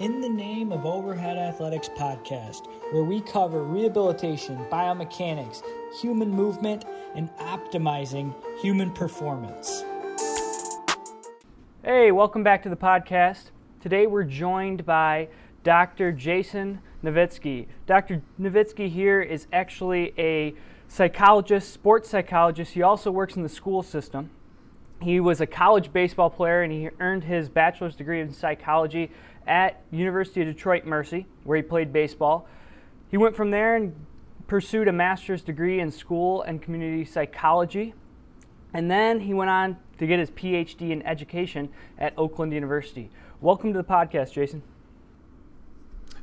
In the Name of Overhead Athletics podcast, where we cover rehabilitation, biomechanics, human movement, and optimizing human performance. Hey, welcome back to the podcast. Today we're joined by Dr. Jason Novitzky. Dr. Novitzky here is actually a psychologist, sports psychologist. He also works in the school system. He was a college baseball player and he earned his bachelor's degree in psychology at University of Detroit Mercy, where he played baseball. He went from there and pursued a master's degree in school and community psychology. And then he went on to get his PhD in education at Oakland University. Welcome to the podcast, Jason.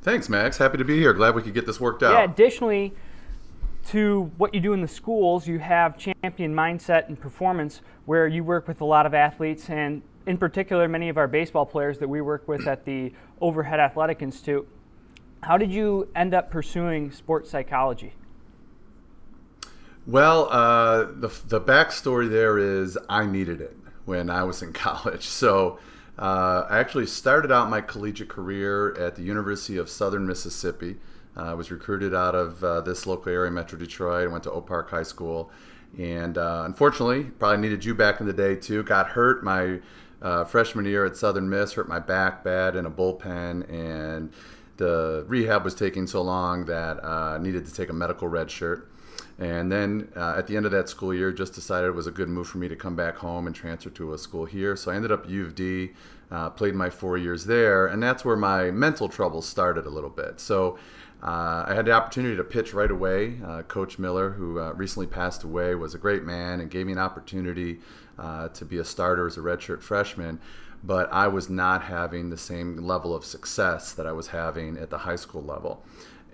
Thanks, Max. Happy to be here. Glad we could get this worked out. Yeah, additionally to what you do in the schools, you have champion mindset and performance where you work with a lot of athletes and in particular many of our baseball players that we work with at the Overhead Athletic Institute. How did you end up pursuing sports psychology? Well, uh, the, the backstory there is I needed it when I was in college. So uh, I actually started out my collegiate career at the University of Southern Mississippi. Uh, I was recruited out of uh, this local area, Metro Detroit. Went to Oak Park High School. And uh, unfortunately, probably needed you back in the day too. Got hurt my uh, freshman year at Southern Miss, hurt my back bad in a bullpen. And the rehab was taking so long that I needed to take a medical red shirt. And then uh, at the end of that school year, just decided it was a good move for me to come back home and transfer to a school here. So I ended up U of D, uh, played my four years there, and that's where my mental troubles started a little bit. So uh, I had the opportunity to pitch right away. Uh, Coach Miller, who uh, recently passed away, was a great man and gave me an opportunity uh, to be a starter as a redshirt freshman. But I was not having the same level of success that I was having at the high school level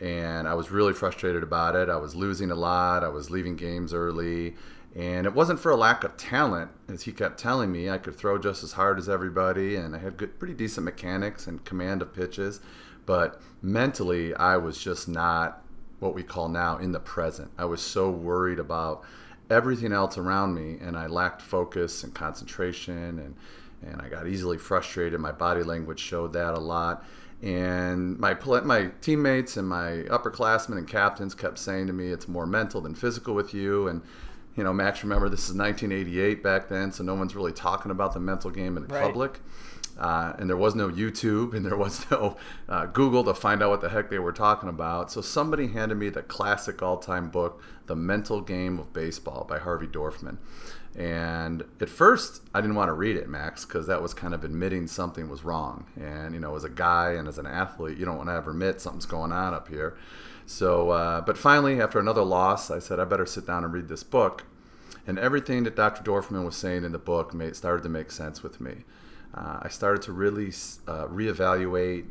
and I was really frustrated about it. I was losing a lot. I was leaving games early, and it wasn't for a lack of talent, as he kept telling me. I could throw just as hard as everybody, and I had good, pretty decent mechanics and command of pitches, but mentally, I was just not what we call now in the present. I was so worried about everything else around me, and I lacked focus and concentration, and and I got easily frustrated. My body language showed that a lot and my my teammates and my upperclassmen and captains kept saying to me, "It's more mental than physical with you." And you know, Max, remember this is 1988 back then, so no one's really talking about the mental game in Right. public. Uh, and there was no YouTube and there was no uh, Google to find out what the heck they were talking about. So somebody handed me the classic all-time book, The Mental Game of Baseball by Harvey Dorfman. And at first, I didn't want to read it, Max, because that was kind of admitting something was wrong. And, you know, as a guy and as an athlete, you don't want to ever admit something's going on up here. So, uh, but finally, after another loss, I said, I better sit down and read this book. And everything that Dr. Dorfman was saying in the book made, started to make sense with me. Uh, I started to really uh, reevaluate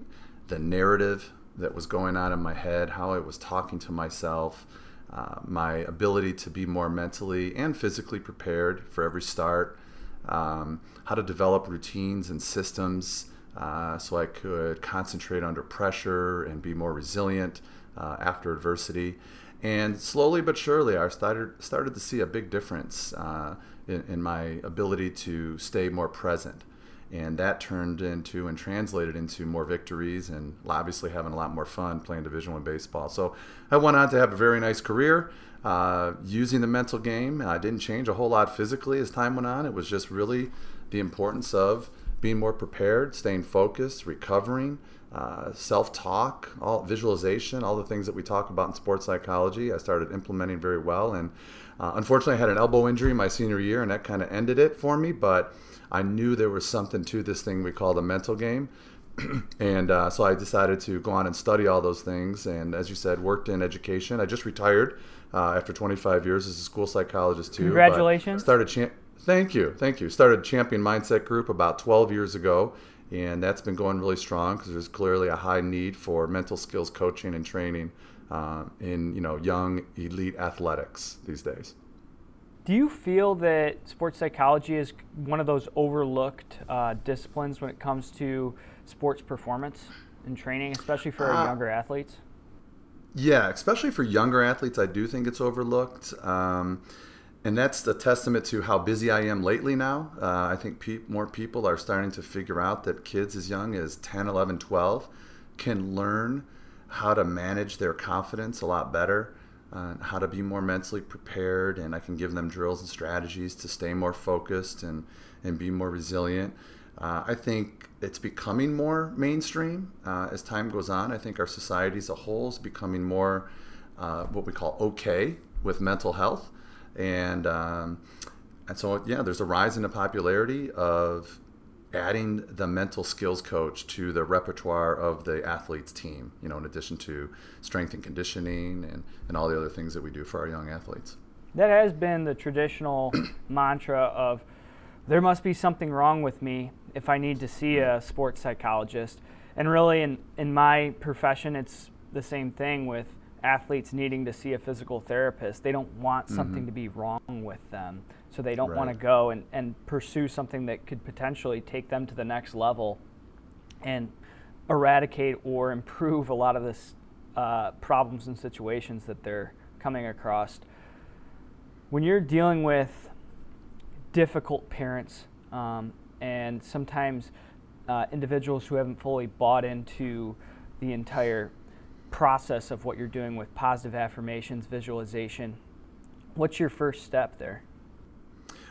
the narrative that was going on in my head, how I was talking to myself, uh, my ability to be more mentally and physically prepared for every start, um, how to develop routines and systems uh, so I could concentrate under pressure and be more resilient uh, after adversity. And slowly but surely, I started started to see a big difference uh, in, in my ability to stay more present. And that turned into and translated into more victories and obviously having a lot more fun playing division one baseball. So i went on to have a very nice career uh, using the mental game. I didn't change a whole lot physically as time went on. It was just really the importance of being more prepared staying focused recovering uh, self-talk all visualization all the things that we talk about in sports psychology i started implementing very well and uh, unfortunately i had an elbow injury my senior year and that kind of ended it for me but I knew there was something to this thing we call the mental game. and uh, so I decided to go on and study all those things. And as you said, worked in education. I just retired uh, after 25 years as a school psychologist too. Congratulations. Started. Cha- thank you, thank you. Started Champion Mindset Group about 12 years ago, and that's been going really strong because there's clearly a high need for mental skills coaching and training uh, in you know young elite athletics these days. Do you feel that sports psychology is one of those overlooked uh, disciplines when it comes to sports performance and training, especially for Uh, younger athletes? Yeah, especially for younger athletes, I do think it's overlooked. Um, and that's the testament to how busy I am lately now. Uh, I think pe- more people are starting to figure out that kids as young as 10, 11, 12 can learn how to manage their confidence a lot better, uh, how to be more mentally prepared, and I can give them drills and strategies to stay more focused and, and be more resilient. Uh, I think it's becoming more mainstream uh, as time goes on. I think our society as a whole is becoming more uh, what we call okay with mental health and um, and so yeah, there's a rise in the popularity of adding the mental skills coach to the repertoire of the athletes team. You know, in addition to strength and conditioning and and all the other things that we do for our young athletes. That has been the traditional mantra of there must be something wrong with me if I need to see a sports psychologist. And really, in, in my profession, it's the same thing with athletes needing to see a physical therapist. They don't want mm-hmm. something to be wrong with them. So they don't right. want to go and, and pursue something that could potentially take them to the next level and eradicate or improve a lot of this uh, problems and situations that they're coming across. When you're dealing with difficult parents um, and sometimes uh, individuals who haven't fully bought into the entire process of what you're doing with positive affirmations, visualization. What's your first step there?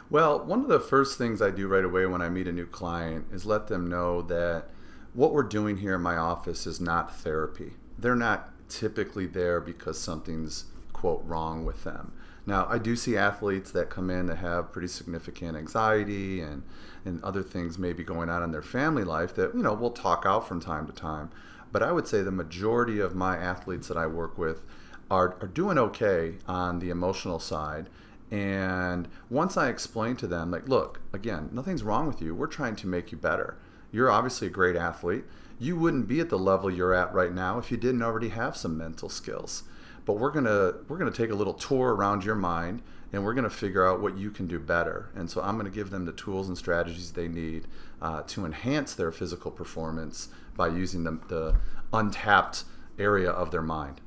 Well, one of the first things I do right away when I meet a new client is let them know that what we're doing here in my office is not therapy. They're not typically there because something's, quote, wrong with them. Now, I do see athletes that come in that have pretty significant anxiety and, and other things maybe going on in their family life that, you know, we'll talk out from time to time. But I would say the majority of my athletes that I work with are, are doing okay on the emotional side. And once I explain to them, like, look, again, nothing's wrong with you. We're trying to make you better. You're obviously a great athlete. You wouldn't be at the level you're at right now if you didn't already have some mental skills. But we're gonna we're gonna take a little tour around your mind and we're to figure out what you can do better. And so I'm to give them the tools and strategies they need uh, to enhance their physical performance by using the, the untapped area of their mind.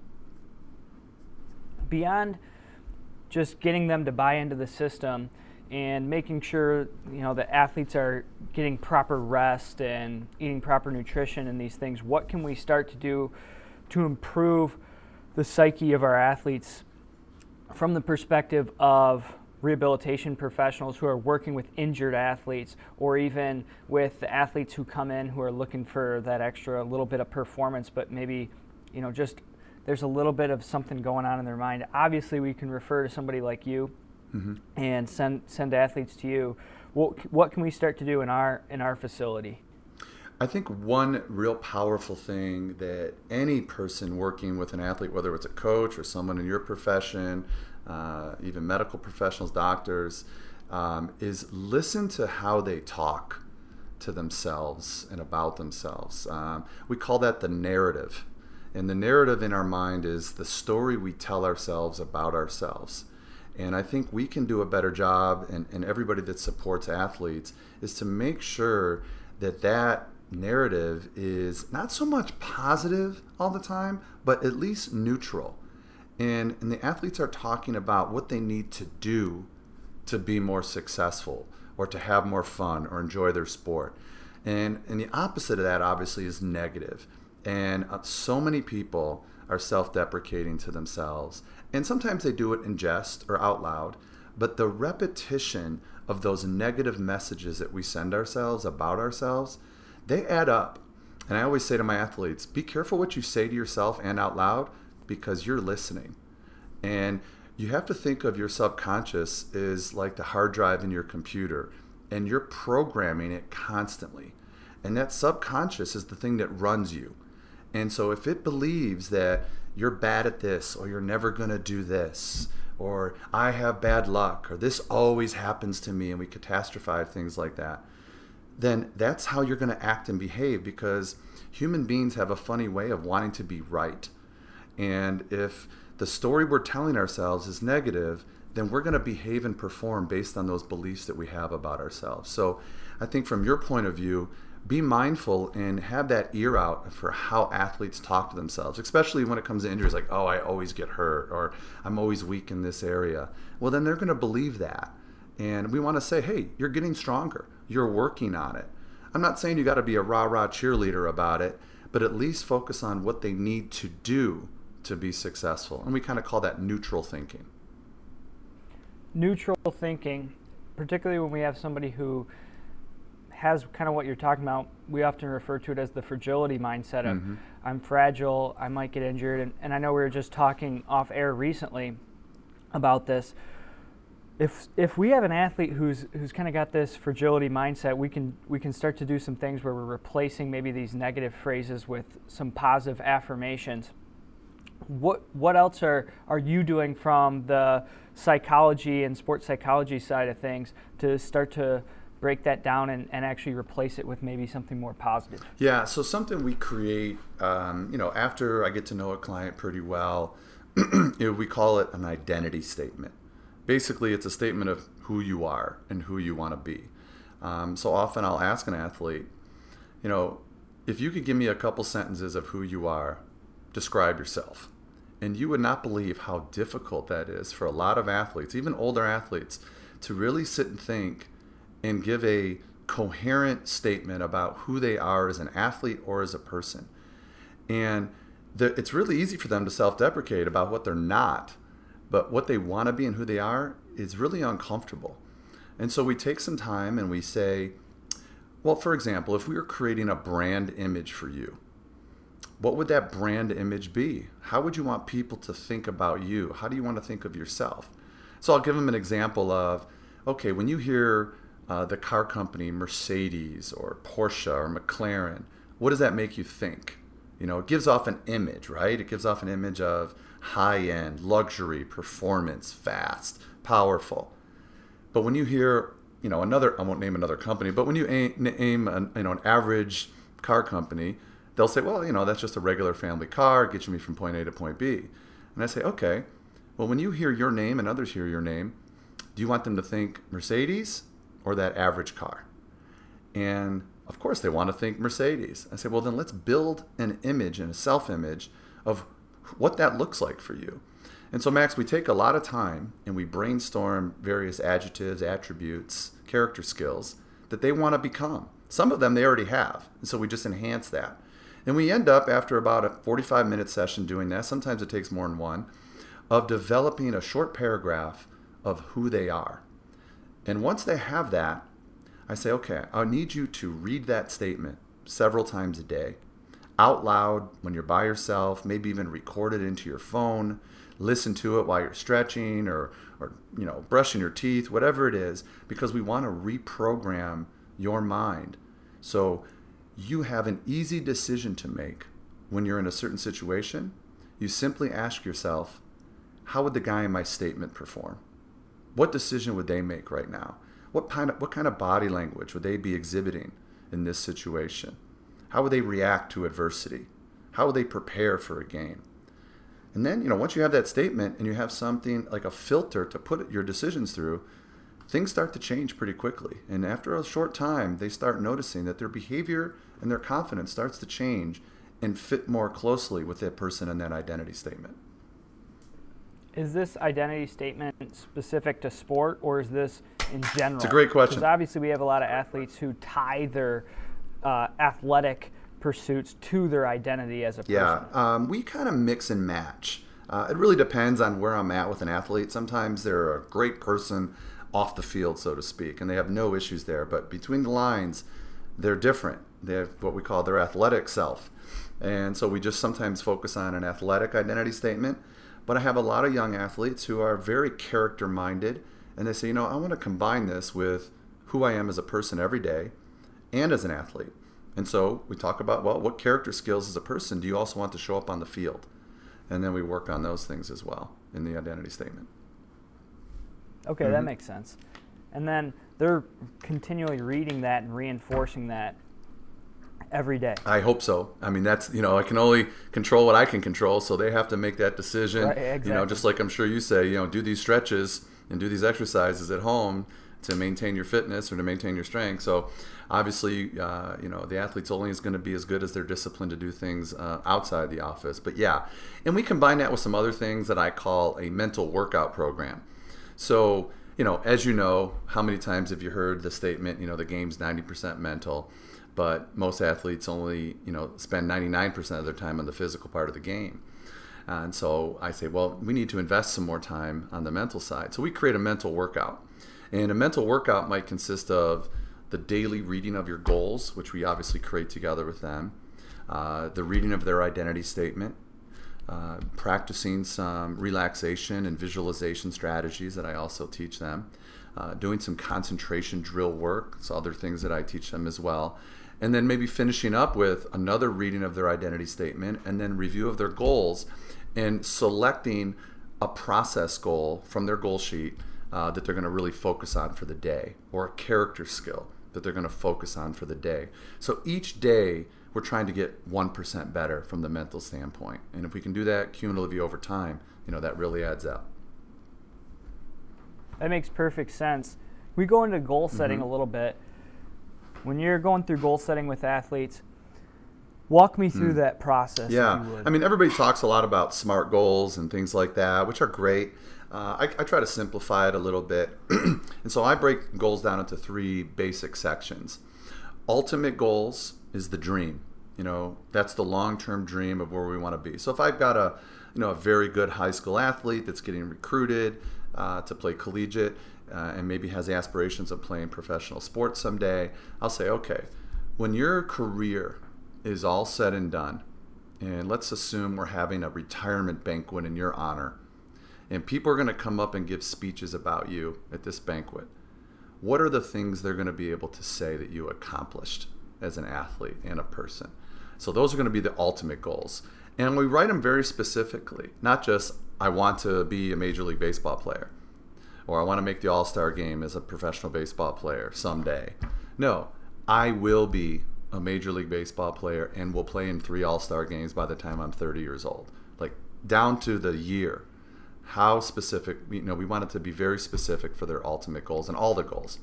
Beyond just getting them to buy into the system and making sure you know the athletes are getting proper rest and eating proper nutrition and these things what can we start to do to improve the psyche of our athletes from the perspective of rehabilitation professionals who are working with injured athletes or even with athletes who come in who are looking for that extra little bit of performance but maybe you know just there's a little bit of something going on in their mind. Obviously we can refer to somebody like you mm-hmm. and send send athletes to you. What, what can we start to do in our in our facility? I think one real powerful thing that any person working with an athlete, whether it's a coach or someone in your profession, uh, even medical professionals, doctors, um, is listen to how they talk to themselves and about themselves. Um, we call that the narrative. And the narrative in our mind is the story we tell ourselves about ourselves. And I think we can do a better job, and, and everybody that supports athletes, is to make sure that that narrative is not so much positive all the time, but at least neutral. And, and the athletes are talking about what they need to do to be more successful or to have more fun or enjoy their sport. And, and the opposite of that, obviously, is negative. And uh, so many people are self deprecating to themselves. And sometimes they do it in jest or out loud. But the repetition of those negative messages that we send ourselves about ourselves they add up. And I always say to my athletes, be careful what you say to yourself and out loud because you're listening. And you have to think of your subconscious as like the hard drive in your computer, and you're programming it constantly. And that subconscious is the thing that runs you. And so if it believes that you're bad at this, or you're never going to do this, or I have bad luck, or this always happens to me, and we catastrophize things like that, then that's how you're going to act and behave because human beings have a funny way of wanting to be right. And if the story we're telling ourselves is negative, then we're going to behave and perform based on those beliefs that we have about ourselves. So I think from your point of view, be mindful and have that ear out for how athletes talk to themselves, especially when it comes to injuries like, oh, I always get hurt or I'm always weak in this area. Well, then they're going to believe that. And we want to say, hey, you're getting stronger. You're working on it. I'm not saying you got to be a rah rah cheerleader about it, but at least focus on what they need to do to be successful. And we kind of call that neutral thinking. Neutral thinking, particularly when we have somebody who has kind of what you're talking about. We often refer to it as the fragility mindset of mm-hmm. I'm fragile, I might get injured. And, and I know we were just talking off air recently about this. If, if we have an athlete who's who's kind of got this fragility mindset, we can we can start to do some things where we're replacing maybe these negative phrases with some positive affirmations. What what else are are you doing from the psychology and sports psychology side of things to start to break that down and, and actually replace it with maybe something more positive? Yeah, so something we create, um, you know, after I get to know a client pretty well, you know, we call it an identity statement. Basically, it's a statement of who you are and who you want to be. Um, so often I'll ask an athlete, you know, if you could give me a couple sentences of who you are, describe yourself. And you would not believe how difficult that is for a lot of athletes, even older athletes, to really sit and think and give a coherent statement about who they are as an athlete or as a person. And the, it's really easy for them to self deprecate about what they're not, but what they want to be and who they are is really uncomfortable. And so we take some time and we say, well, for example, if we were creating a brand image for you, what would that brand image be? How would you want people to think about you? How do you want to think of yourself? So I'll give them an example of okay, when you hear uh, the car company Mercedes or Porsche or McLaren, what does that make you think? You know, it gives off an image, right? It gives off an image of high end, luxury, performance, fast, powerful. But when you hear, you know, another, I won't name another company, but when you aim, aim an, you know, an average car company, they'll say, well, you know, that's just a regular family car, it gets you me from point A to point B. And I say, okay, well, when you hear your name and others hear your name, do you want them to think Mercedes or that average car. And of course, they want to think Mercedes. I say, well, then let's build an image and a self image of what that looks like for you. And so, Max, we take a lot of time and we brainstorm various adjectives, attributes, character skills that they want to become. Some of them they already have. And so we just enhance that. And we end up, after about a 45 minute session doing that, sometimes it takes more than one, of developing a short paragraph of who they are. And once they have that, I say, okay, I need you to read that statement several times a day, out loud when you're by yourself, maybe even record it into your phone, listen to it while you're stretching or, or you know, brushing your teeth, whatever it is, because we want to reprogram your mind. So you have an easy decision to make when you're in a certain situation. You simply ask yourself, how would the guy in my statement perform? What decision would they make right now? What kind of, what kind of body language would they be exhibiting in this situation? How would they react to adversity? How would they prepare for a game? And then, you know, once you have that statement and you have something like a filter to put your decisions through, things start to change pretty quickly. And after a short time, they start noticing that their behavior and their confidence starts to change and fit more closely with that person and that identity statement. Is this identity statement specific to sport or is this in general? It's a great question. Because obviously we have a lot of athletes who tie their uh, athletic pursuits to their identity as a person. Yeah, um, we kind of mix and match. Uh, it really depends on where I'm at with an athlete. Sometimes they're a great person off the field, so to speak, and they have no issues there. But between the lines, they're different. They have what we call their athletic self. And so we just sometimes focus on an athletic identity statement but I have a lot of young athletes who are very character minded and they say, you know, I want to combine this with who I am as a person every day and as an athlete. And so we talk about, well, what character skills as a person do you also want to show up on the field? And then we work on those things as well in the identity statement. Okay, mm-hmm. that makes sense. And then they're continually reading that and reinforcing that every day. I hope so. I mean, that's you know, I can only control what I can control, so they have to make that decision. Right, exactly. You know, just like I'm sure you say, you know, do these stretches and do these exercises at home to maintain your fitness or to maintain your strength. So obviously, uh, you know, the athlete's only is going to be as good as their discipline to do things uh, outside the office. But yeah, and we combine that with some other things that I call a mental workout program. So, you know, as you know, how many times have you heard the statement, you know, the game's 90% mental, but most athletes only, you know, spend 99% of their time on the physical part of the game. And so I say, well, we need to invest some more time on the mental side. So we create a mental workout. And a mental workout might consist of the daily reading of your goals, which we obviously create together with them, uh, the reading of their identity statement, uh, practicing some relaxation and visualization strategies that I also teach them, uh, doing some concentration drill work, so other things that I teach them as well, and then maybe finishing up with another reading of their identity statement and then review of their goals and selecting a process goal from their goal sheet uh, that they're going to really focus on for the day or a character skill that they're going to focus on for the day. So each day we're trying to get 1% better from the mental standpoint. And if we can do that cumulatively over time, you know, that really adds up. That makes perfect sense. We go into goal setting mm-hmm. a little bit. When you're going through goal setting with athletes, walk me through mm. that process. Yeah. I mean, everybody talks a lot about SMART goals and things like that, which are great. Uh, I, I, try to simplify it a little bit. and so I break goals down into three basic sections. Ultimate goals is the dream. You know, that's the long-term dream of where we want to be. So if I've got a, you know, a very good high school athlete that's getting recruited uh, to play collegiate uh, and maybe has aspirations of playing professional sports someday, I'll say, okay, when your career is all said and done, and let's assume we're having a retirement banquet in your honor, and people are going to come up and give speeches about you at this banquet. What are the things they're going to be able to say that you accomplished as an athlete and a person? So those are going to be the ultimate goals. And we write them very specifically, not just I want to be a major league baseball player or I want to make the All-Star game as a professional baseball player someday. No, I will be a major league baseball player and will play in 3 All-Star games by the time I'm 30 years old. Like down to the year how specific you know we want it to be very specific for their ultimate goals and all the goals.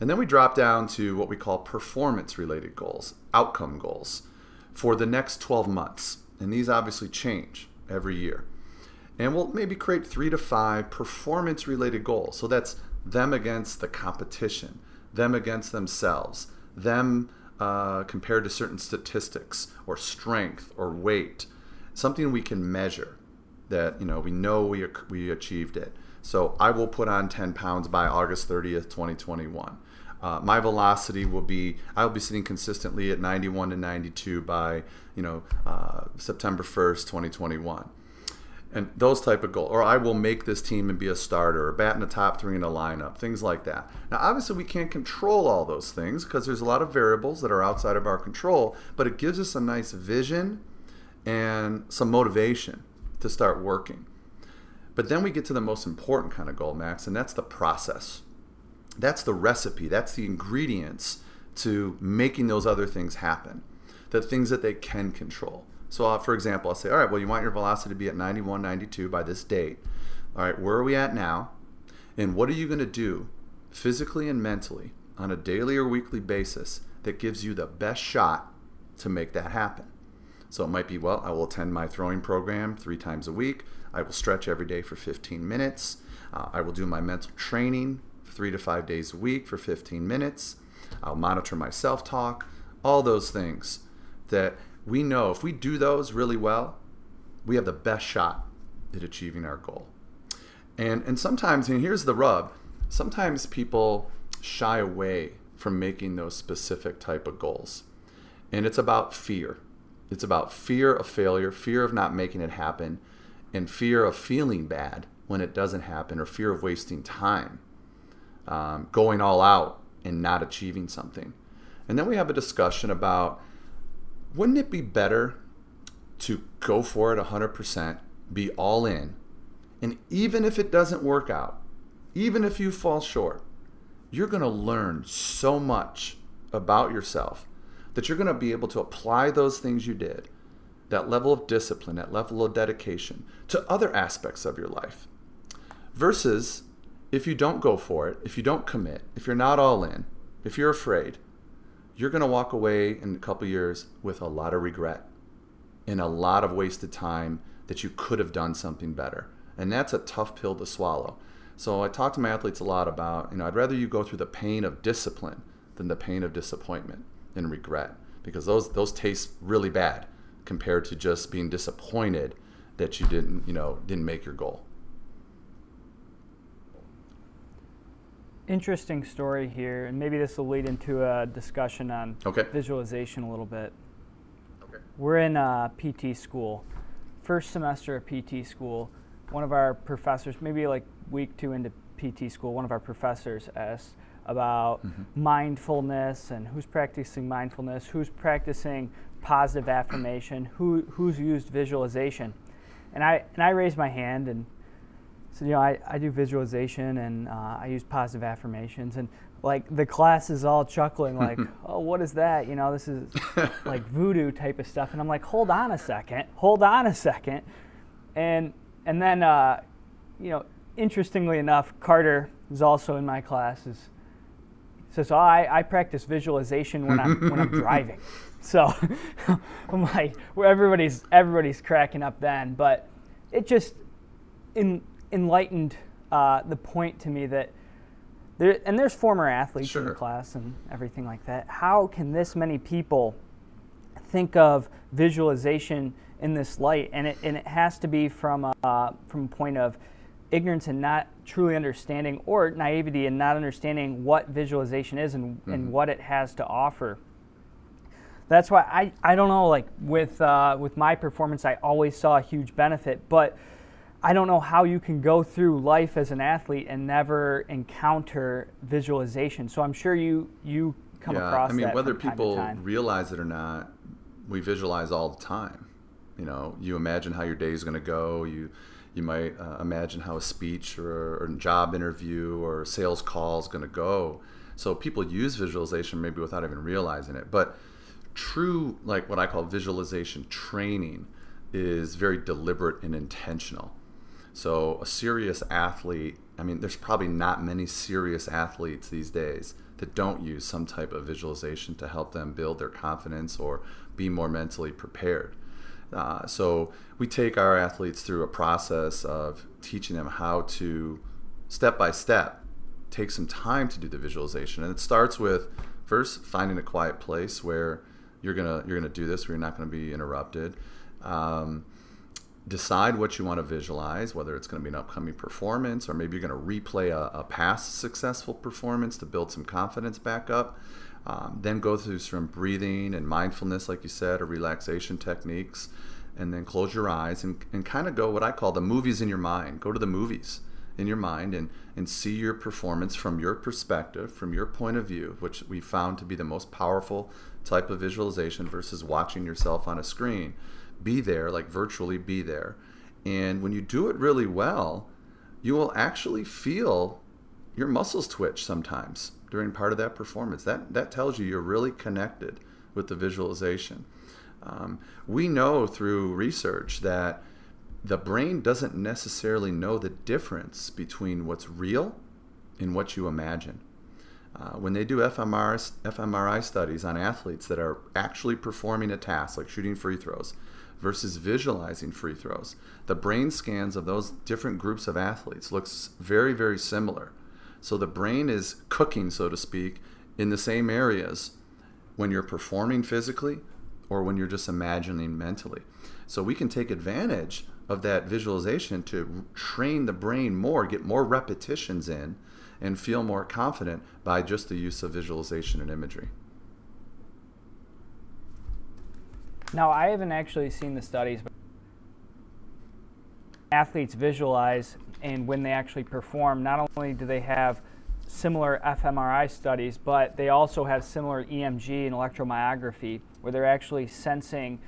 And then we drop down to what we call performance related goals outcome goals for the next 12 months. And these obviously change every year. And we'll maybe create three to five performance related goals. So that's them against the competition them against themselves them uh, compared to certain statistics or strength or weight something we can measure that you know we know we we achieved it. So I will put on 10 pounds by August 30th, 2021. Uh, my velocity will be I'll be sitting consistently at 91 to 92 by you know uh, September 1st, 2021. And those type of goals, or I will make this team and be a starter, or bat in the top three in a lineup, things like that. Now, obviously, we can't control all those things because there's a lot of variables that are outside of our control, but it gives us a nice vision and some motivation to start working. But then we get to the most important kind of goal, Max, and that's the process. That's the recipe, that's the ingredients to making those other things happen, the things that they can control. So, uh, for example, I'll say, all right, well, you want your velocity to be at 91, 92 by this date. All right, where are we at now? And what are you going to do physically and mentally on a daily or weekly basis that gives you the best shot to make that happen? So it might be, well, I will attend my throwing program three times a week. I will stretch every day for 15 minutes. Uh, I will do my mental training three to five days a week for 15 minutes. I'll monitor my self talk, all those things that we know if we do those really well, we have the best shot at achieving our goal. And, and sometimes, and here's the rub sometimes people shy away from making those specific type of goals. And it's about fear. It's about fear of failure, fear of not making it happen, and fear of feeling bad when it doesn't happen, or fear of wasting time, um, going all out and not achieving something. And then we have a discussion about wouldn't it be better to go for it 100%, be all in, and even if it doesn't work out, even if you fall short, you're going to learn so much about yourself that you're going to be able to apply those things you did, that level of discipline, that level of dedication, to other aspects of your life. Versus if you don't go for it, if you don't commit, if you're not all in, if you're afraid, you're going to walk away in a couple years with a lot of regret and a lot of wasted time that you could have done something better. And that's a tough pill to swallow. So I talk to my athletes a lot about, you know, I'd rather you go through the pain of discipline than the pain of disappointment and regret because those those taste really bad compared to just being disappointed that you didn't, you know, didn't make your goal. Interesting story here, and maybe this will lead into a discussion on Okay. visualization a little bit. Okay. We're in uh, PT school, first semester of PT school. One of our professors, maybe like week two into PT school, one of our professors asked about mindfulness and who's practicing mindfulness, who's practicing positive affirmation, who who's used visualization, and I and I raised my hand and so you know I, I do visualization and uh, I use positive affirmations. And like the class is all chuckling like oh what is that? You know this is like voodoo type of stuff. And I'm like hold on a second. Hold on a second. And and then uh, you know interestingly enough Carter who's also in my class says oh, I, I practice visualization when I'm when I'm driving so I'm like well, everybody's everybody's cracking up then but it just in, enlightened uh, the point to me that there, and there's former athletes in the class and everything like that. How can this many people think of visualization in this light? And it, and it has to be from a, from a point of ignorance and not truly understanding, or naivety and not understanding what visualization is and, and what it has to offer that's why I, I don't know like with uh, with my performance I always saw a huge benefit but I don't know how you can go through life as an athlete and never encounter visualization so I'm sure you you come yeah, across I mean, whether people realize it or not, we visualize all the time. You know, you imagine how your day is going to go. You you might uh, imagine how a speech or, or a job interview or sales call is going to go. So people use visualization maybe without even realizing it. But true, like what I call visualization training, is very deliberate and intentional. So a serious athlete, I mean, there's probably not many serious athletes these days that don't use some type of visualization to help them build their confidence or be more mentally prepared. Uh, so we take our athletes through a process of teaching them how to step by step take some time to do the visualization. And it starts with first finding a quiet place where you're gonna you're gonna do this where you're not gonna be interrupted. Um, decide what you want to visualize whether it's going to be an upcoming performance or maybe you're going to replay a, a past successful performance to build some confidence back up um, then go through some breathing and mindfulness like you said or relaxation techniques and then close your eyes and, and kind of go what i call the movies in your mind go to the movies in your mind and, and see your performance from your perspective, from your point of view, which we found to be the most powerful type of visualization versus watching yourself on a screen. Be there, like virtually be there. And when you do it really well, you will actually feel your muscles twitch sometimes during part of that performance. That, that tells you you're really connected with the visualization. Um, we know through research that the brain doesn't necessarily know the difference between what's real and what you imagine. Uh, when they do fMRI, fMRI studies on athletes that are actually performing a task like shooting free throws versus visualizing free throws, the brain scans of those different groups of athletes looks very, very similar. So the brain is cooking, so to speak, in the same areas when you're performing physically or when you're just imagining mentally. So we can take advantage of that visualization to train the brain more, get more repetitions in, and feel more confident by just the use of visualization and imagery. Now, I haven't actually seen the studies, but athletes visualize, and when they actually perform, not only do they have similar fMRI studies, but they also have similar EMG and electromyography, where they're actually sensing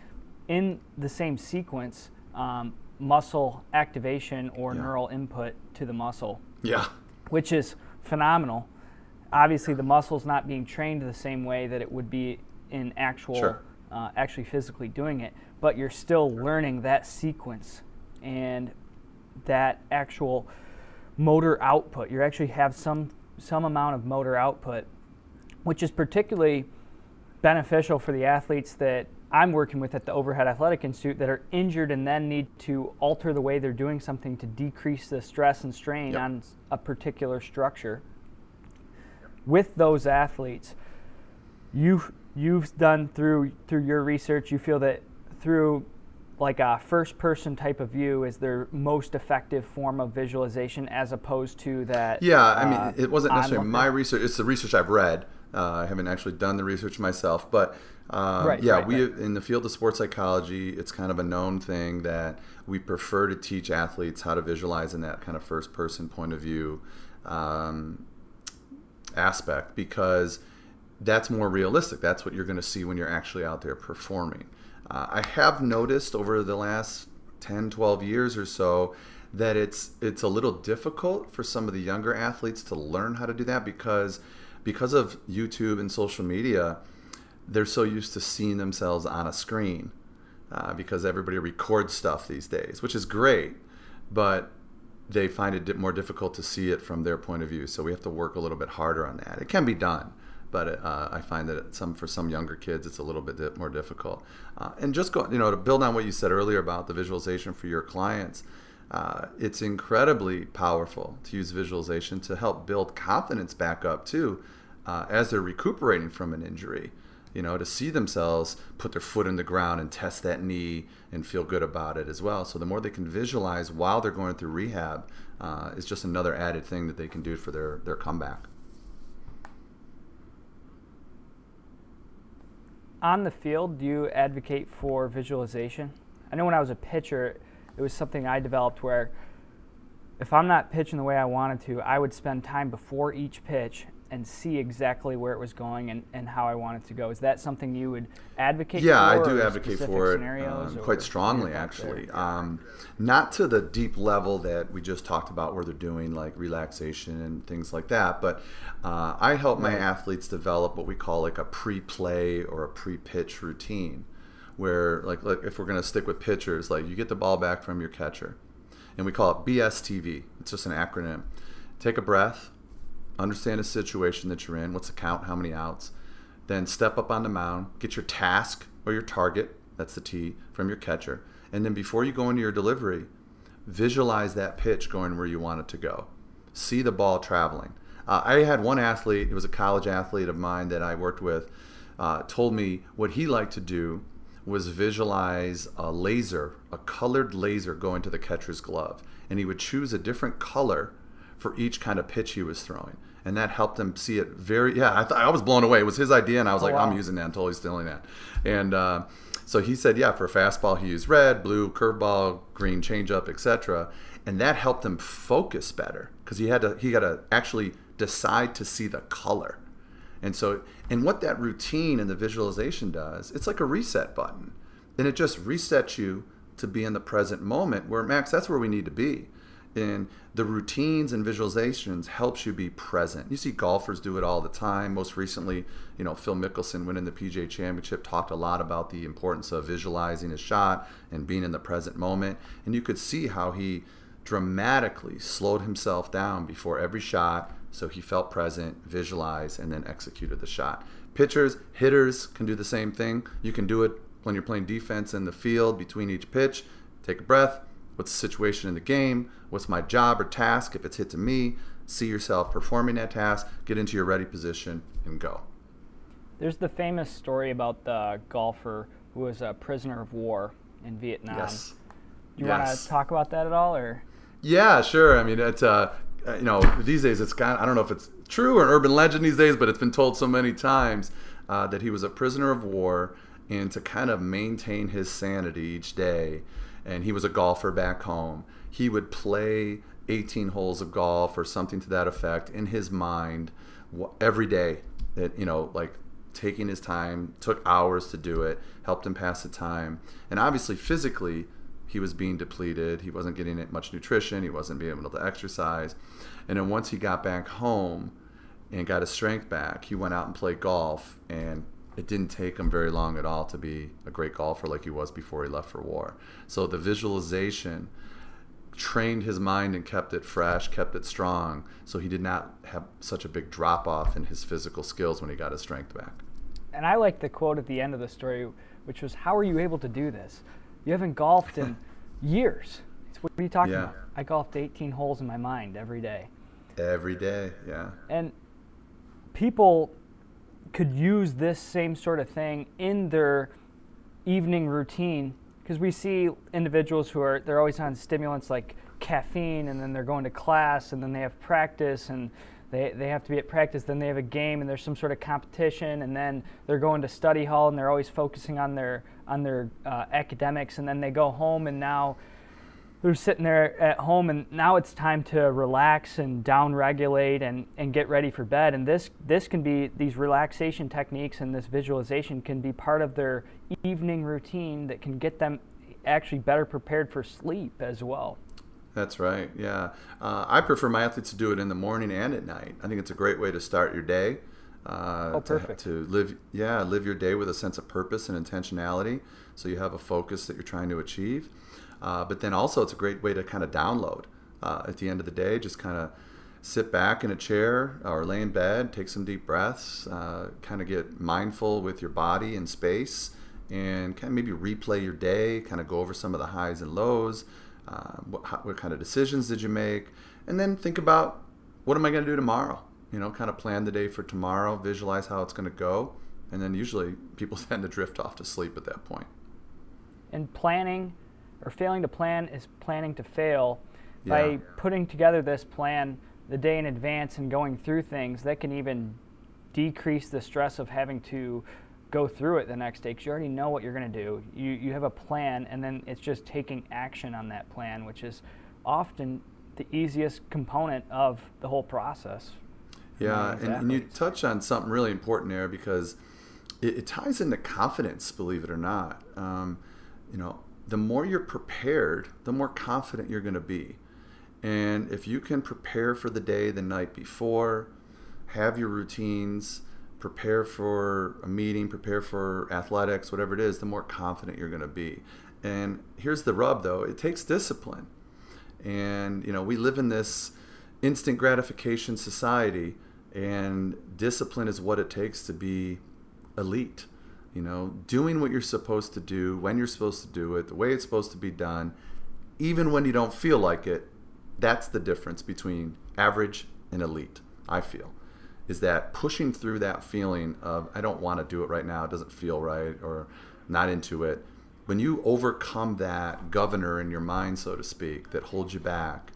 in the same sequence um, muscle activation or Yeah. neural input to the muscle Yeah. which is phenomenal. Obviously, the muscle's not being trained the same way that it would be in actual, Sure. uh, actually physically doing it, but you're still learning that sequence and that actual motor output. You actually have some some amount of motor output, which is particularly beneficial for the athletes that I'm working with at the Overhead Athletic Institute that are injured and then need to alter the way they're doing something to decrease the stress and strain Yep. on a particular structure. With those athletes, you've you've done through through your research, you feel that through like a first person type of view is their most effective form of visualization as opposed to that Yeah, I uh, mean, it wasn't necessarily my research. It's the research I've read. Uh, I haven't actually done the research myself, but um, Right, yeah, right, we right. in the field of sports psychology, it's kind of a known thing that we prefer to teach athletes how to visualize in that kind of first person point of view um, aspect because that's more realistic. That's what you're going to see when you're actually out there performing. Uh, I have noticed over the last 10, 12 years or so that it's it's a little difficult for some of the younger athletes to learn how to do that because because of YouTube and social media, they're so used to seeing themselves on a screen uh, because everybody records stuff these days, which is great, but they find it more difficult to see it from their point of view. So we have to work a little bit harder on that. It can be done, but uh, I find that some for some younger kids, it's a little bit more difficult. Uh, and just go, you know, to build on what you said earlier about the visualization for your clients. Uh, it's incredibly powerful to use visualization to help build confidence back up too, uh, as they're recuperating from an injury you know, to see themselves put their foot in the ground and test that knee and feel good about it as well. So the more they can visualize while they're going through rehab, uh, is just another added thing that they can do for their their comeback. On the field, do you advocate for visualization? I know when I was a pitcher, it was something I developed where if I'm not pitching the way I wanted to, I would spend time before each pitch and see exactly where it was going and, and how I wanted to go. Is that something you would advocate for? Yeah, I do advocate for it um, quite strongly, your thoughts there? actually. Um, not to the deep level that we just talked about, where they're doing like relaxation and things like that, but uh, I help my Right. athletes develop what we call like a pre-play or a pre-pitch routine, where like, like if we're going to stick with pitchers, like you get the ball back from your catcher, and we call it BSTV. It's just an acronym. Take a breath, understand the situation that you're in. What's the count? How many outs? Then step up on the mound, get your task or your target, that's the T, from your catcher. And then before you go into your delivery, visualize that pitch going where you want it to go. See the ball traveling. Uh, I had one athlete, it was a college athlete of mine that I worked with, uh, told me what he liked to do was visualize a laser, a colored laser going to the catcher's glove. And he would choose a different color for each kind of pitch he was throwing. And that helped him see it very, yeah, I, thought I was blown away. It was his idea, and I was Oh, like, wow. I'm using that, I'm totally stealing that. And uh, so he said, yeah, for fastball, he used red, blue, curveball, green, changeup, etc. And that helped him focus better because he had to, he got to actually decide to see the color. And so, and what that routine and the visualization does, it's like a reset button. And it just resets you to be in the present moment where, Max, that's where we need to be. And the routines and visualizations helps you be present. You see golfers do it all the time. Most recently, you know, Phil Mickelson winning the PGA Championship talked a lot about the importance of visualizing his shot and being in the present moment. And you could see how he dramatically slowed himself down before every shot so he felt present, visualized, and then executed the shot. Pitchers, hitters can do the same thing. You can do it when you're playing defense in the field between each pitch. Take a breath. What's the situation in the game? What's my job or task if it's hit to me? See yourself performing that task, get into your ready position, and go. There's the famous story about the golfer who was a prisoner of war in Vietnam. Yes. Do you want to talk about that at all, or? Yeah, sure. I mean, it's uh, uh, you know, these days it's kind. I don't know if it's true or an urban legend these days, but it's been told so many times uh, that he was a prisoner of war, and to kind of maintain his sanity each day, and he was a golfer back home. He would play 18 holes of golf or something to that effect in his mind every day. That you know, like taking his time, took hours to do it, helped him pass the time, and obviously physically he was being depleted. He wasn't getting much nutrition. He wasn't being able to exercise. And then once he got back home and got his strength back, he went out and played golf. And it didn't take him very long at all to be a great golfer like he was before he left for war. So the visualization trained his mind and kept it fresh, kept it strong, so he did not have such a big drop off in his physical skills when he got his strength back. And I like the quote at the end of the story, which was, "How are you able to do this? You haven't golfed in years. What are you talking Yeah. about? I golfed 18 holes in my mind every day." Every day, yeah. And people could use this same sort of thing in their evening routine. Because we see individuals who are they're always on stimulants like caffeine and then they're going to class and then they have practice and they, they have to be at practice then they have a game and there's some sort of competition and then they're going to study hall and they're always focusing on their on their uh, academics and then they go home and now they're sitting there at home and now it's time to relax and down regulate and, and get ready for bed and this this can be these relaxation techniques and this visualization can be part of their evening routine that can get them actually better prepared for sleep as well That's right. Yeah, uh, I prefer my athletes to do it in the morning and at night. I think it's a great way to start your day. Uh, Oh, to- perfect. To, live, yeah, live your day with a sense of purpose and intentionality, so you have a focus that you're trying to achieve. Uh, but then also, it's a great way to kind of download uh, at the end of the day. Just kind of sit back in a chair or lay in bed, take some deep breaths, uh, kind of get mindful with your body and space, and kind of maybe replay your day, kind of go over some of the highs and lows. Uh, what, what kind of decisions did you make? And then think about what am I going to do tomorrow? You know, kind of plan the day for tomorrow, visualize how it's going to go. And then usually people tend to drift off to sleep at that point. and planning or failing to plan is planning to fail Yeah. by putting together this plan the day in advance and going through things that can even decrease the stress of having to go through it the next day because you already know what you're going to do you, you have a plan and then it's just taking action on that plan which is often the easiest component of the whole process Yeah, and, and you touch on something really important there because it, it ties into confidence, believe it or not. Um, you know, the more you're prepared, the more confident you're going to be. And if you can prepare for the day the night before, have your routines, prepare for a meeting, prepare for athletics, whatever it is, the more confident you're going to be. And here's the rub though it takes discipline. And, you know, we live in this instant gratification society, and discipline is what it takes to be elite. You know, doing what you're supposed to do, when you're supposed to do it, the way it's supposed to be done, even when you don't feel like it, that's the difference between average and elite, I feel. Is that pushing through that feeling of, I don't want to do it right now, it doesn't feel right, or not into it. When you overcome that governor in your mind, so to speak, that holds you back,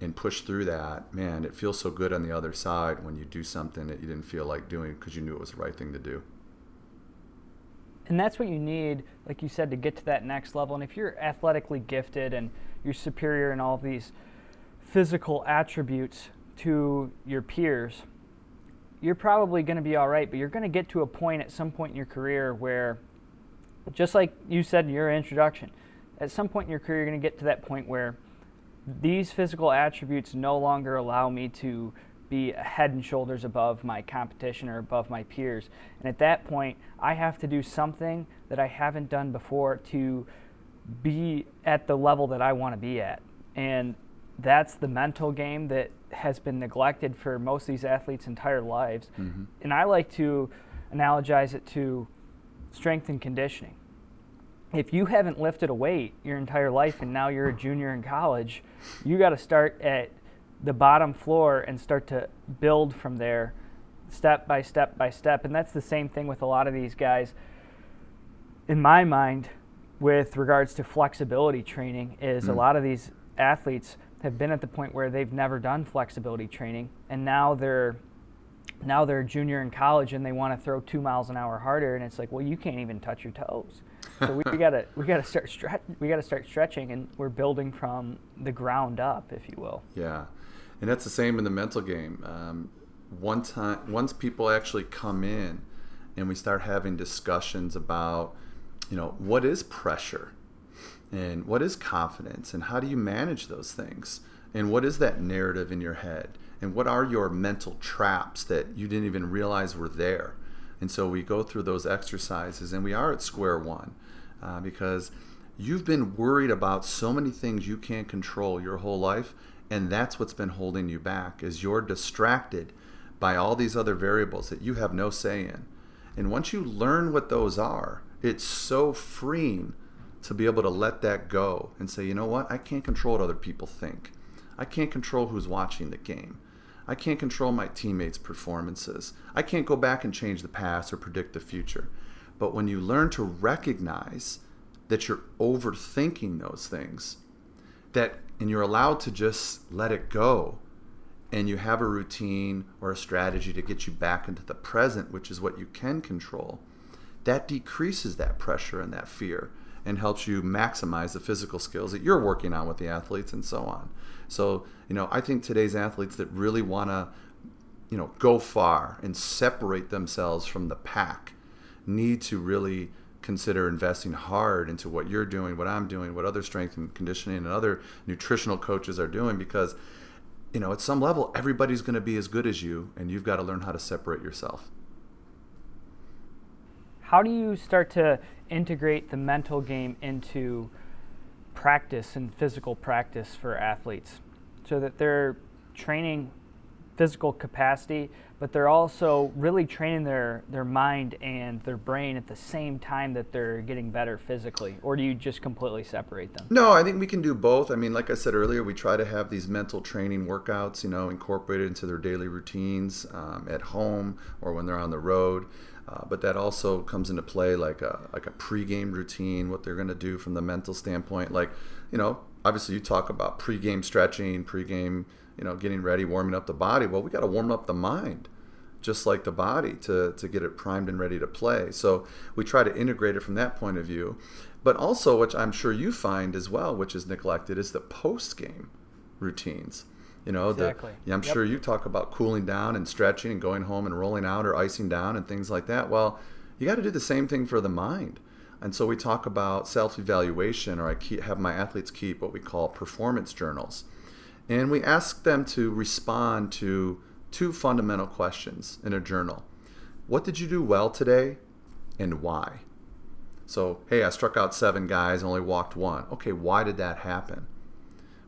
and push through that, man, it feels so good on the other side when you do something that you didn't feel like doing because you knew it was the right thing to do. And that's what you need, like you said, to get to that next level. And if you're athletically gifted and you're superior in all of these physical attributes to your peers, you're probably going to be all right. But you're going to get to a point at some point in your career where, just like you said in your introduction, at some point in your career, you're going to get to that point where these physical attributes no longer allow me to be head and shoulders above my competition or above my peers. And at that point, I have to do something that I haven't done before to be at the level that I want to be at. And that's the mental game that has been neglected for most of these athletes' entire lives. Mm-hmm. And I like to analogize it to strength and conditioning if you haven't lifted a weight your entire life and now you're a junior in college, you got to start at the bottom floor and start to build from there step by step by step. And that's the same thing with a lot of these guys. In my mind, with regards to flexibility training, is a Mm. lot of these athletes have been at the point where they've never done flexibility training and now they're now they're a junior in college and they want to throw two miles an hour harder and it's like well you can't even touch your toes so we, gotta we gotta start stretch we gotta start stretching and we're building from the ground up if you will Yeah, and that's the same in the mental game. Um, one time, once people actually come in, and we start having discussions about, you know, what is pressure, and what is confidence, and how do you manage those things, and what is that narrative in your head, and what are your mental traps that you didn't even realize were there. And so we go through those exercises, and we are at square one, uh, because You've been worried about so many things you can't control your whole life, and that's what's been holding you back is you're distracted by all these other variables that you have no say in. And once you learn what those are, it's so freeing to be able to let that go and say, you know what? I can't control what other people think. I can't control who's watching the game. I can't control my teammates' performances. I can't go back and change the past or predict the future. But when you learn to recognize that you're overthinking those things, that and you're allowed to just let it go and you have a routine or a strategy to get you back into the present, which is what you can control, that decreases that pressure and that fear and helps you maximize the physical skills that you're working on with the athletes and so on. So, you know, I think today's athletes that really want to, you know, go far and separate themselves from the pack need to really consider investing hard into what you're doing, what I'm doing, what other strength and conditioning and other nutritional coaches are doing because you know, at some level everybody's going to be as good as you and you've got to learn how to separate yourself. How do you start to integrate the mental game into practice and physical practice for athletes so that they're training physical capacity, but they're also really training their, their mind and their brain at the same time that they're getting better physically? Or do you just completely separate them? No, I think we can do both. I mean, like I said earlier, we try to have these mental training workouts, you know, incorporated into their daily routines um, at home or when they're on the road. Uh, but that also comes into play like a like a pregame routine, what they're going to do from the mental standpoint. Like, you know, obviously you talk about pregame stretching, pregame you know, getting ready, warming up the body. Well, we got to warm up the mind, just like the body, to, to get it primed and ready to play. So we try to integrate it from that point of view. But also, which I'm sure you find as well, which is neglected, is the post game routines. You know, exactly. the, yeah, I'm yep. sure you talk about cooling down and stretching and going home and rolling out or icing down and things like that. Well, you got to do the same thing for the mind. And so we talk about self evaluation, or I keep, have my athletes keep what we call performance journals. And we ask them to respond to two fundamental questions in a journal What did you do well today and why? So, hey, I struck out seven guys, only walked one. Okay, why did that happen?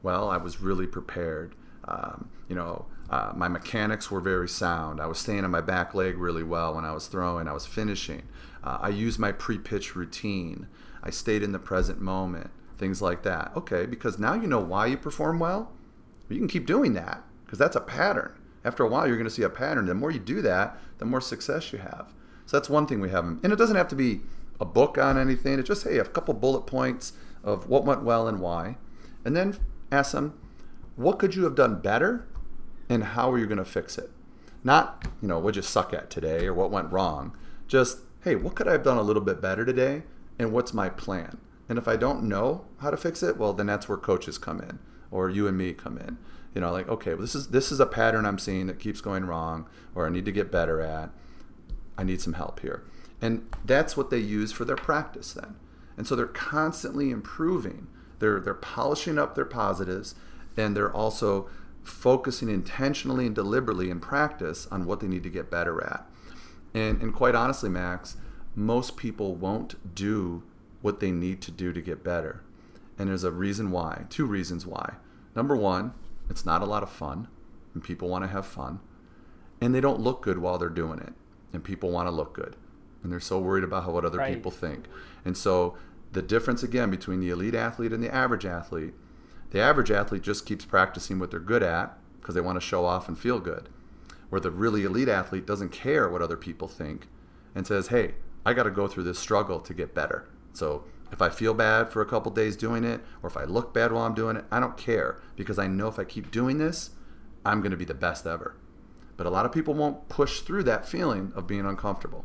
Well, I was really prepared. Um, you know, uh, my mechanics were very sound. I was staying on my back leg really well when I was throwing. I was finishing. Uh, I used my pre-pitch routine. I stayed in the present moment. Things like that. Okay, because now you know why you perform well. But you can keep doing that because that's a pattern. After a while, you're going to see a pattern. The more you do that, the more success you have. So that's one thing we have. And it doesn't have to be a book on anything. It's just, hey, a couple bullet points of what went well and why. And then ask them, what could you have done better and how are you going to fix it? Not, you know, what you suck at today or what went wrong. Just, hey, what could I have done a little bit better today and what's my plan? And if I don't know how to fix it, well, then that's where coaches come in or you and me come in. You know, like okay, well, this is this is a pattern I'm seeing that keeps going wrong, or I need to get better at. I need some help here, and that's what they use for their practice then. And so they're constantly improving. They're they're polishing up their positives, and they're also focusing intentionally and deliberately in practice on what they need to get better at. And and quite honestly, Max, most people won't do what they need to do to get better and there's a reason why, two reasons why. Number one, it's not a lot of fun, and people want to have fun. And they don't look good while they're doing it, and people want to look good. And they're so worried about how, what other right. people think. And so the difference again between the elite athlete and the average athlete the average athlete just keeps practicing what they're good at because they want to show off and feel good. Where the really elite athlete doesn't care what other people think and says, hey, I got to go through this struggle to get better. So if I feel bad for a couple days doing it, or if I look bad while I'm doing it, I don't care because I know if I keep doing this, I'm going to be the best ever. But a lot of people won't push through that feeling of being uncomfortable.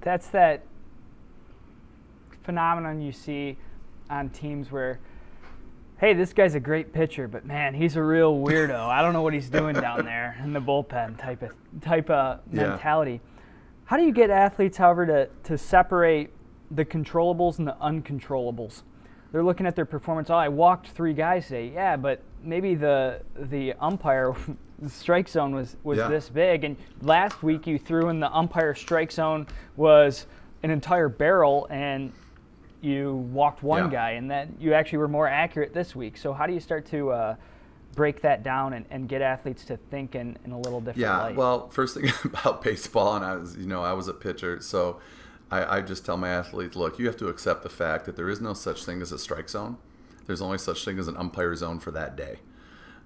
That's that phenomenon you see on teams where, hey, this guy's a great pitcher, but man, he's a real weirdo. I don't know what he's doing down there in the bullpen type of type of mentality. Yeah. How do you get athletes, however, to, to separate the controllables and the uncontrollables. They're looking at their performance. Oh, I walked three guys today. Yeah, but maybe the the umpire the strike zone was was yeah. this big, and last week you threw in the umpire strike zone was an entire barrel, and you walked one Yeah. guy, and then you actually were more accurate this week. So how do you start to uh, break that down and, and get athletes to think in, in a little different Yeah, light? well, first thing about baseball, and I was, you know, I was a pitcher, so I, I just tell my athletes, look, you have to accept the fact that there is no such thing as a strike zone. There's only such thing as an umpire zone for that day,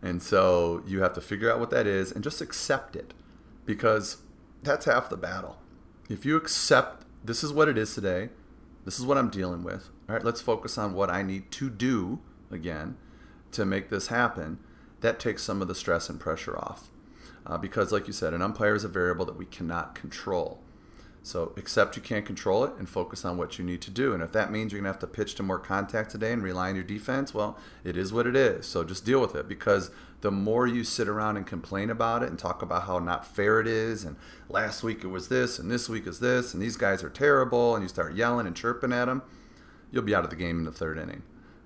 and so you have to figure out what that is and just accept it, because that's half the battle. If you accept this is what it is today, this is what I'm dealing with. All right, let's focus on what I need to do again to make this happen. That takes some of the stress and pressure off. Uh, because, like you said, an umpire is a variable that we cannot control. So accept you can't control it and focus on what you need to do. And if that means you're going to have to pitch to more contact today and rely on your defense, well, it is what it is. So just deal with it because the more you sit around and complain about it and talk about how not fair it is, and last week it was this, and this week is this, and these guys are terrible, and you start yelling and chirping at them, you'll be out of the game in the third inning.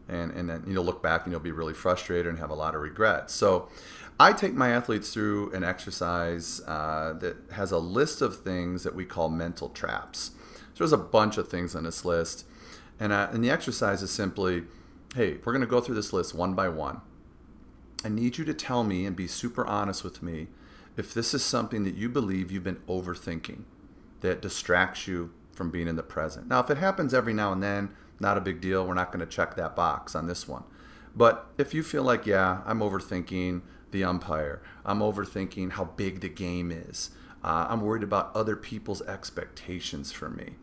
And, and then you'll look back and you'll be really frustrated and have a lot of regret. So I take my athletes through an exercise uh, that has a list of things that we call mental traps. So there's a bunch of things on this list. And, uh, and the exercise is simply hey, we're going to go through this list one by one. I need you to tell me and be super honest with me if this is something that you believe you've been overthinking that distracts you from being in the present. Now, if it happens every now and then, not a big deal. We're not going to check that box on this one. But if you feel like, yeah, I'm overthinking the umpire, I'm overthinking how big the game is, uh, I'm worried about other people's expectations for me.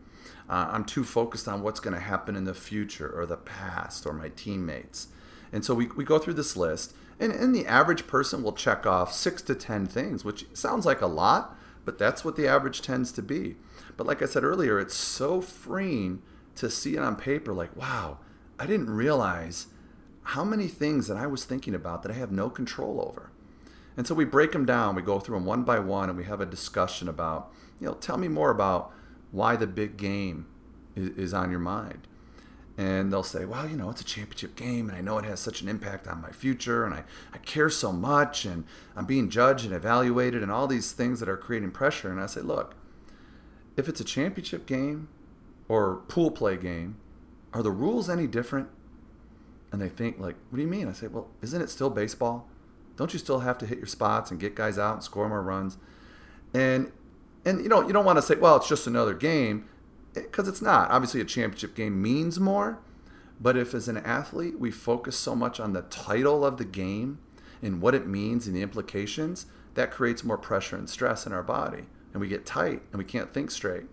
Uh, I'm too focused on what's going to happen in the future or the past or my teammates. And so we, we go through this list, and, and the average person will check off six to 10 things, which sounds like a lot, but that's what the average tends to be. But like I said earlier, it's so freeing to see it on paper like, wow, I didn't realize how many things that I was thinking about that I have no control over. And so we break them down, we go through them one by one, and we have a discussion about, you know, tell me more about why the big game is, is on your mind. And they'll say, well, you know, it's a championship game, and I know it has such an impact on my future, and I, I care so much, and I'm being judged and evaluated, and all these things that are creating pressure. And I say, look, if it's a championship game or pool play game, are the rules any different? And they think like, what do you mean? I say, well, isn't it still baseball? Don't you still have to hit your spots and get guys out and score more runs? And and you know you don't want to say, well, it's just another game, eh, because it's not. Obviously, a championship game means more. But if as an athlete we focus so much on the title of the game and what it means and the implications, that creates more pressure and stress in our body, and we get tight and we can't think straight.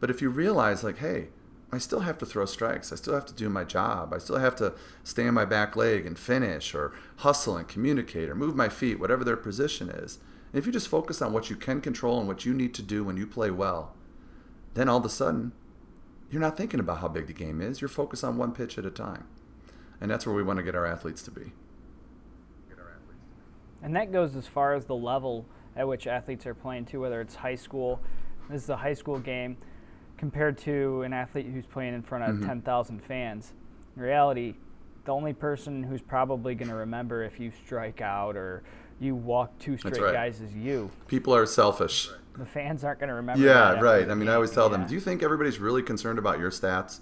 But if you realize, like, hey, I still have to throw strikes. I still have to do my job. I still have to stay on my back leg and finish or hustle and communicate or move my feet, whatever their position is. And if you just focus on what you can control and what you need to do when you play well, then all of a sudden, you're not thinking about how big the game is. You're focused on one pitch at a time. And that's where we want to get our athletes to be. And that goes as far as the level at which athletes are playing too, whether it's high school. This is a high school game compared to an athlete who's playing in front of Mhm. 10,000 fans. In reality, the only person who's probably going to remember if you strike out or you walk two straight right. guys is you. People are selfish. The fans aren't going to remember. Yeah, after right. I mean, I always tell them, do you think everybody's really concerned about your stats?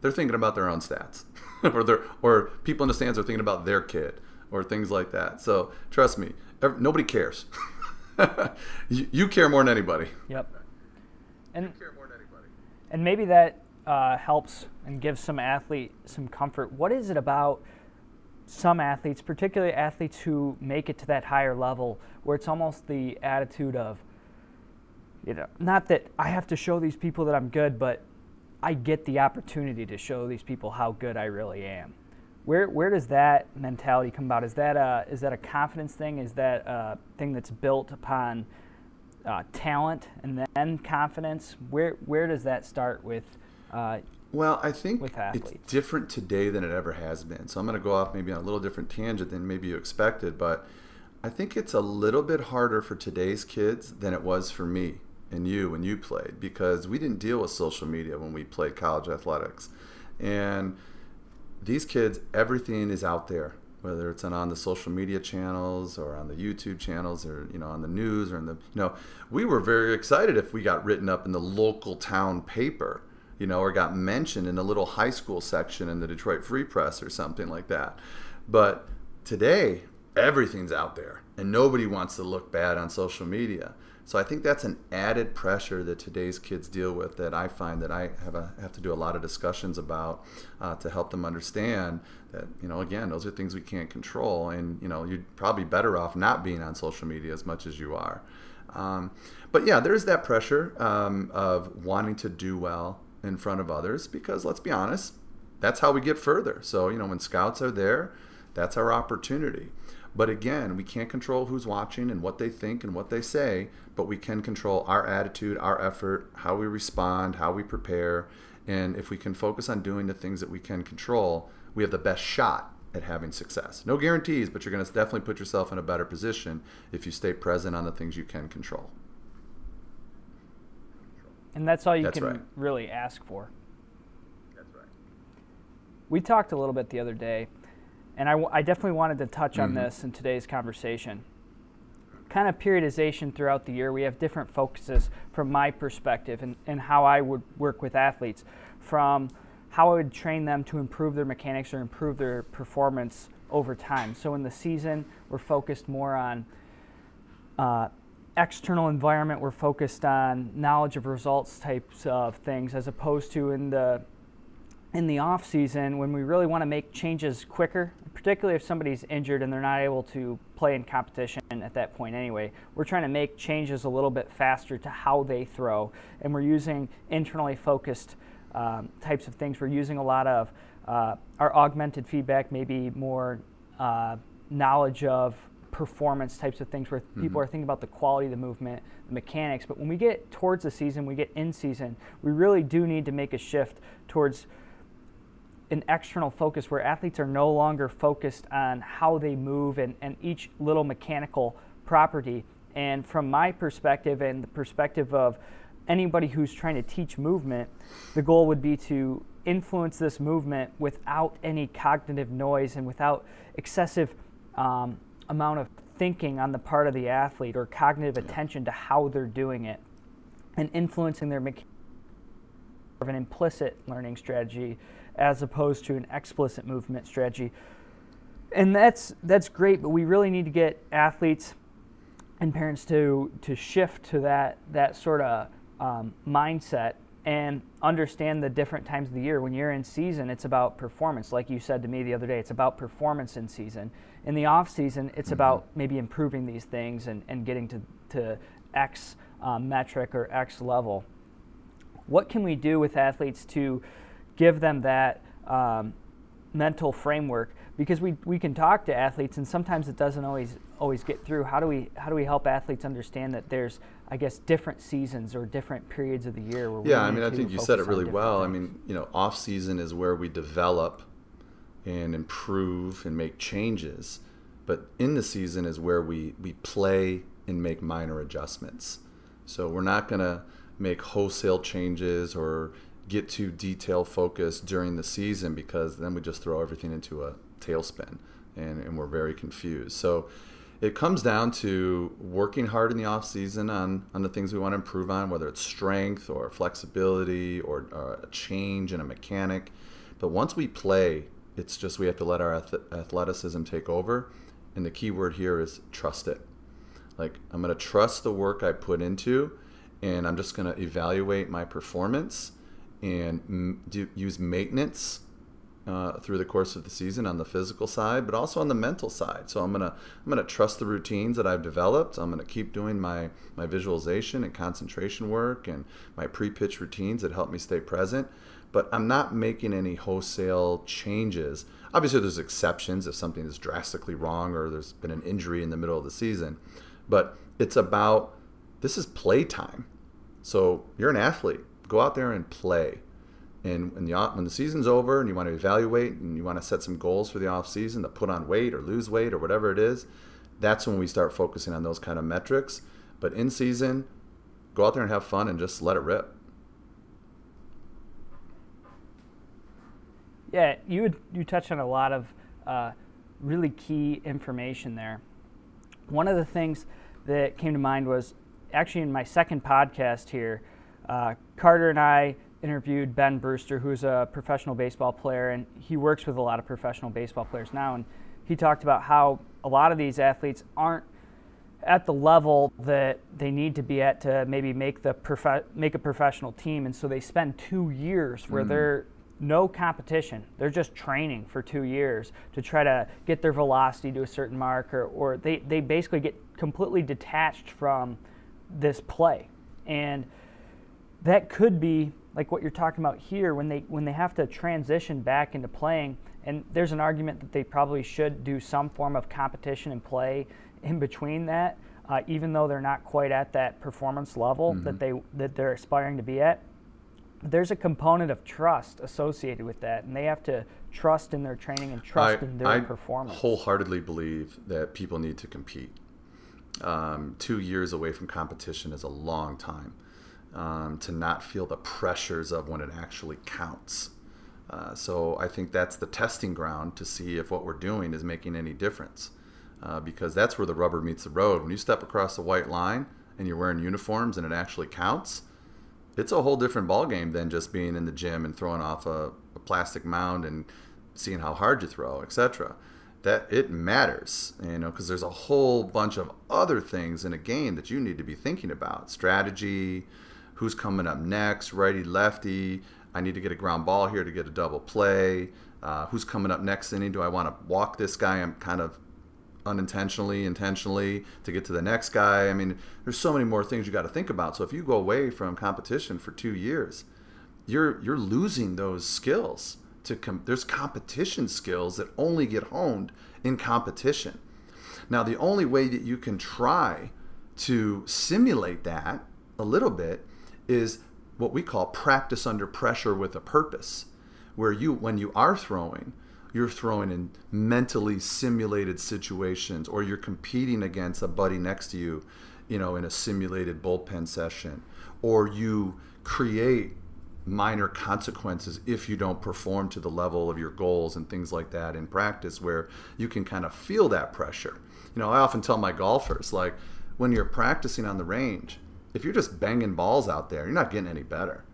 They're thinking about their own stats, or their, or people in the stands are thinking about their kid, or things like that. So trust me, ev- nobody cares. you, you care more than anybody. Yep. And and maybe that uh, helps and gives some athlete some comfort. What is it about some athletes, particularly athletes who make it to that higher level, where it's almost the attitude of, you know, not that I have to show these people that I'm good, but I get the opportunity to show these people how good I really am. Where where does that mentality come about? Is that a is that a confidence thing? Is that a thing that's built upon uh, talent and then confidence? Where where does that start with? Uh, Well, I think with it's different today than it ever has been. So I'm going to go off maybe on a little different tangent than maybe you expected, but I think it's a little bit harder for today's kids than it was for me and you when you played because we didn't deal with social media when we played college athletics. And these kids, everything is out there, whether it's on, on the social media channels or on the YouTube channels or you know on the news or in the you know we were very excited if we got written up in the local town paper. you know, or got mentioned in a little high school section in the Detroit Free Press or something like that. But today, everything's out there, and nobody wants to look bad on social media. So I think that's an added pressure that today's kids deal with that I find that I have a, have to do a lot of discussions about uh, to help them understand that you know again those are things we can't control and you know you're probably better off not being on social media as much as you are. Um, but yeah, there's that pressure um, of wanting to do well in front of others because let's be honest, that's how we get further. So you know when scouts are there, that's our opportunity. But again, we can't control who's watching and what they think and what they say, but we can control our attitude, our effort, how we respond, how we prepare. And if we can focus on doing the things that we can control, we have the best shot at having success. No guarantees, but you're going to definitely put yourself in a better position if you stay present on the things you can control. And that's all you that's can right. really ask for. That's right. We talked a little bit the other day, and I, w- I definitely wanted to touch on Mhm. this in today's conversation. Kind of periodization throughout the year. We have different focuses from my perspective and, and how I would work with athletes, from how I would train them to improve their mechanics or improve their performance over time. So in the season, we're focused more on uh, external environment. We're focused on knowledge of results types of things, as opposed to in the in the off season when we really want to make changes quicker, particularly if somebody's injured and they're not able to play in competition at that point anyway. We're trying to make changes a little bit faster to how they throw, and we're using internally focused um, types of things. We're using a lot of uh, our augmented feedback, maybe more uh, knowledge of performance types of things where people Mhm. are thinking about the quality of the movement, the mechanics. But when we get towards the season, we get in season, we really do need to make a shift towards an external focus where athletes are no longer focused on how they move and, and each little mechanical property. And from my perspective and the perspective of anybody who's trying to teach movement, the goal would be to influence this movement without any cognitive noise and without excessive um, amount of thinking on the part of the athlete or cognitive attention to how they're doing it and influencing their mechanics of an implicit learning strategy as opposed to an explicit movement strategy. And that's that's great, but we really need to get athletes and parents to to shift to that that sort of um, mindset and understand the different times of the year. When you're in season, it's about performance. Like you said to me the other day, it's about performance in season. In the off season, it's Mhm. about maybe improving these things and, and getting to, to X um, metric or X level what can we do with athletes to give them that um, mental framework because we, we can talk to athletes and sometimes it doesn't always always get through how do we how do we help athletes understand that there's i guess different seasons or different periods of the year where we Yeah, I mean, I think you said it really well. I mean, you know, off season is where we develop and improve and make changes, but in the season is where we we play and make minor adjustments. So we're not going to make wholesale changes or get too detail focused during the season because then we just throw everything into a tailspin and, and we're very confused. So it comes down to working hard in the off season on, on the things we want to improve on, whether it's strength or flexibility or uh, a change in a mechanic. But once we play, it's just we have to let our athleticism take over. And the key word here is trust it. Like, I'm going to trust the work I put into, and I'm just going to evaluate my performance and do, use maintenance uh, through the course of the season on the physical side, but also on the mental side. So I'm gonna I'm gonna trust the routines that I've developed. I'm gonna keep doing my my visualization and concentration work and my pre-pitch routines that help me stay present. But I'm not making any wholesale changes. Obviously, there's exceptions if something is drastically wrong or there's been an injury in the middle of the season. But it's about this is playtime. So you're an athlete. Go out there and play. And when the, when the season's over and you want to evaluate and you want to set some goals for the off season to put on weight or lose weight or whatever it is, that's when we start focusing on those kind of metrics. But in season, go out there and have fun and just let it rip. Yeah, you would, you touched on a lot of uh, really key information there. One of the things that came to mind was actually in my second podcast here, uh, Carter and I interviewed Ben Brewster, who's a professional baseball player, and he works with a lot of professional baseball players now. And he talked about how a lot of these athletes aren't at the level that they need to be at to maybe make the prof- make a professional team, and so they spend two years where mm. they're no competition. They're just training for two years to try to get their velocity to a certain mark, or, or they, they basically get completely detached from this play. And that could be like what you're talking about here when they when they have to transition back into playing and there's an argument that they probably should do some form of competition and play in between that, uh, even though they're not quite at that performance level mm-hmm. that they that they're aspiring to be at. There's a component of trust associated with that, and they have to trust in their training and trust I, in their performance. I performance. wholeheartedly believe that people need to compete. Um, two years away from competition is a long time. Um, to not feel the pressures of when it actually counts. Uh, so I think that's the testing ground to see if what we're doing is making any difference, uh, because that's where the rubber meets the road. When you step across the white line and you're wearing uniforms and it actually counts, it's a whole different ballgame than just being in the gym and throwing off a, a plastic mound and seeing how hard you throw, etc. That it matters, you know, because there's a whole bunch of other things in a game that you need to be thinking about: strategy, who's coming up next, righty, lefty I need to get a ground ball here to get a double play. Uh, who's coming up next inning? Do I want to walk this guy? I'm kind of unintentionally, intentionally to get to the next guy. I mean, there's so many more things you got to think about. So if you go away from competition for two years, you're you're losing those skills. To com- there's competition skills that only get honed in competition. Now, the only way that you can try to simulate that a little bit is what we call practice under pressure with a purpose, where you, when you are throwing, you're throwing in mentally simulated situations, or you're competing against a buddy next to you, you know, in a simulated bullpen session, or you create minor consequences if you don't perform to the level of your goals and things like that in practice where you can kind of feel that pressure. You know, I often tell my golfers like when you're practicing on the range, if you're just banging balls out there, you're not getting any better.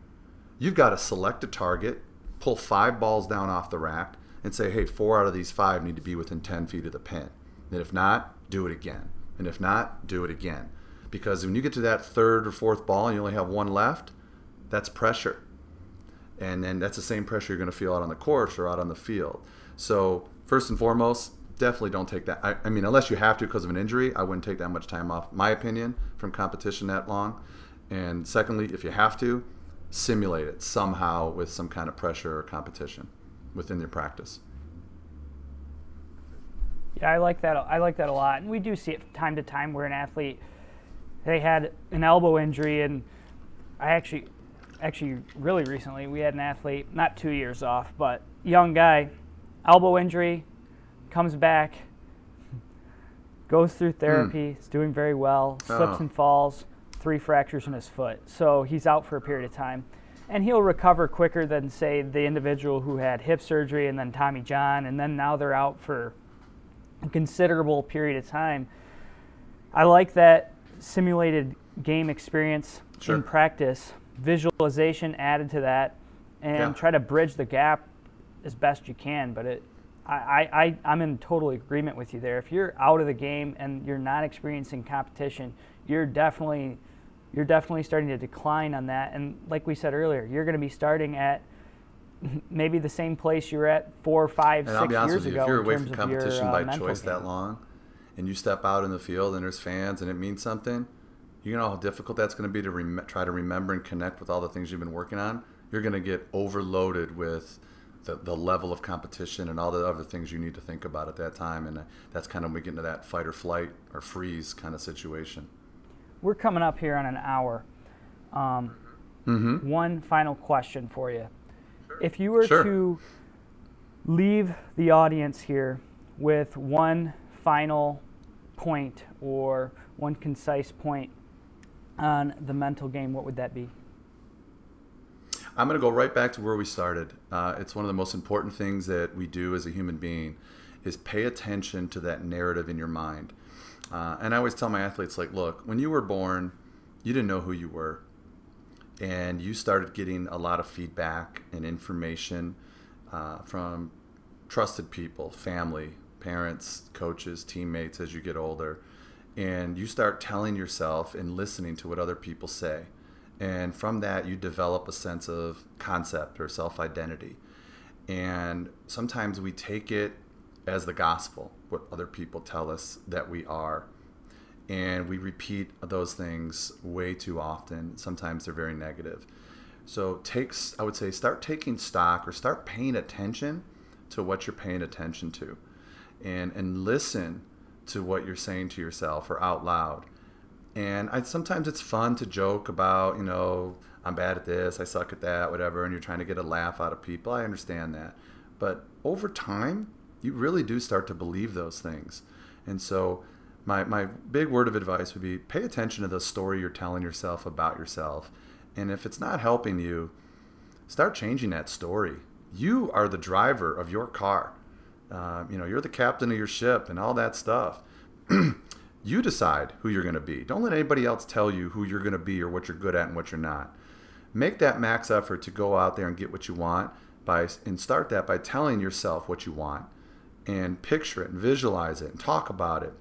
You've got to select a target, pull five balls down off the rack, and say, hey, four out of these five need to be within 10 feet of the pin. And if not, do it again. And if not, do it again. Because when you get to that third or fourth ball and you only have one left, that's pressure. And then that's the same pressure you're going to feel out on the course or out on the field. So, first and foremost, definitely don't take that. I, I, mean, unless you have to because of an injury, I wouldn't take that much time off, my opinion, from competition that long. And secondly, if you have to, simulate it somehow with some kind of pressure or competition within your practice. Yeah, I like that. I like that a lot, and we do see it time to time where an athlete they had an elbow injury, and I actually, actually, really recently we had an athlete, not two years off, but young guy, elbow injury, comes back, goes through therapy, mm. is doing very well, slips oh. and falls, three fractures in his foot. So he's out for a period of time. And he'll recover quicker than, say, the individual who had hip surgery and then Tommy John, and then now they're out for a considerable period of time. I like that simulated game experience sure. in practice, visualization added to that, and yeah. try to bridge the gap as best you can. But it, I, I, I'm in total agreement with you there. If you're out of the game and you're not experiencing competition, you're definitely you're definitely starting to decline on that. And like we said earlier, you're going to be starting at maybe the same place you were at four, five, and six I'll be honest years with you, ago. If you're away from competition your, uh, by choice game. that long, and you step out in the field and there's fans and it means something, you know how difficult that's going to be to rem- try to remember and connect with all the things you've been working on. You're going to get overloaded with the, the level of competition and all the other things you need to think about at that time. And that's kind of when we get into that fight or flight or freeze kind of situation. We're coming up here on an hour. Um, mm-hmm. One final question for you. Sure. If you were sure. to leave the audience here with one final point or one concise point on the mental game, what would that be? I'm going to go right back to where we started. Uh, it's one of the most important things that we do as a human being is pay attention to that narrative in your mind. Uh, and I always tell my athletes, like, look, when you were born, you didn't know who you were. and you started getting a lot of feedback and information uh, from trusted people, family, parents, coaches, teammates as you get older. And you start telling yourself and listening to what other people say. And from that, you develop a sense of concept or self identity. And sometimes we take it as the gospel, what other people tell us that we are. And we repeat those things way too often. Sometimes they're very negative. So takes I would say start taking stock or start paying attention to what you're paying attention to. And and listen to what you're saying to yourself or out loud. And I, sometimes it's fun to joke about, you know, I'm bad at this, I suck at that, whatever, and you're trying to get a laugh out of people. I understand that. But over time, you really do start to believe those things. And so, my, my big word of advice would be pay attention to the story you're telling yourself about yourself. And if it's not helping you, start changing that story. You are the driver of your car. Uh, you know, you're the captain of your ship and all that stuff. you decide who you're going to be. Don't let anybody else tell you who you're going to be or what you're good at and what you're not. Make that max effort to go out there and get what you want by and start that by telling yourself what you want and picture it and visualize it and talk about it.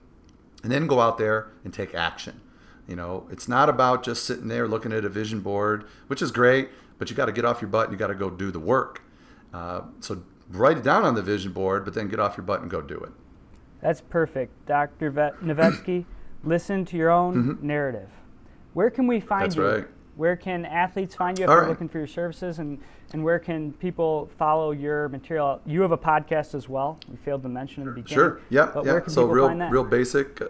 And then go out there and take action. You know, it's not about just sitting there looking at a vision board, which is great, but you got to get off your butt and you got to go do the work. Uh, so write it down on the vision board, but then get off your butt and go do it. That's perfect. Dr. Novetzke, listen to your own mm-hmm. narrative. Where can we find That's you? Right. Where can athletes find you if All they're right. looking for your services? And, and where can people follow your material? You have a podcast as well. We failed to mention in the beginning. Sure. Yeah. But yeah. where can so people real, find that? real basic.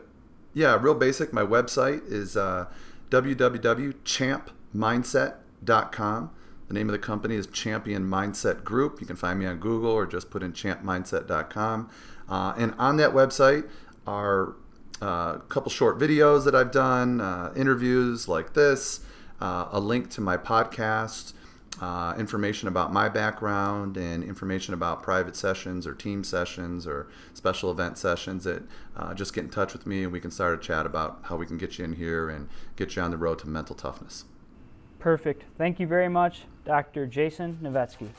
Yeah, real basic. My website is uh, www.champmindset.com. The name of the company is Champion Mindset Group. You can find me on Google or just put in champmindset.com. Uh, and on that website are uh, a couple short videos that I've done, uh, interviews like this, uh, a link to my podcast, uh, information about my background, and information about private sessions or team sessions or special event sessions. That uh, just get in touch with me and we can start a chat about how we can get you in here and get you on the road to mental toughness. Perfect. Thank you very much, Dr. Jason Novetzke.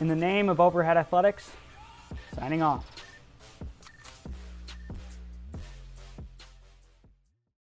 In the name of Overhead Athletics, signing off.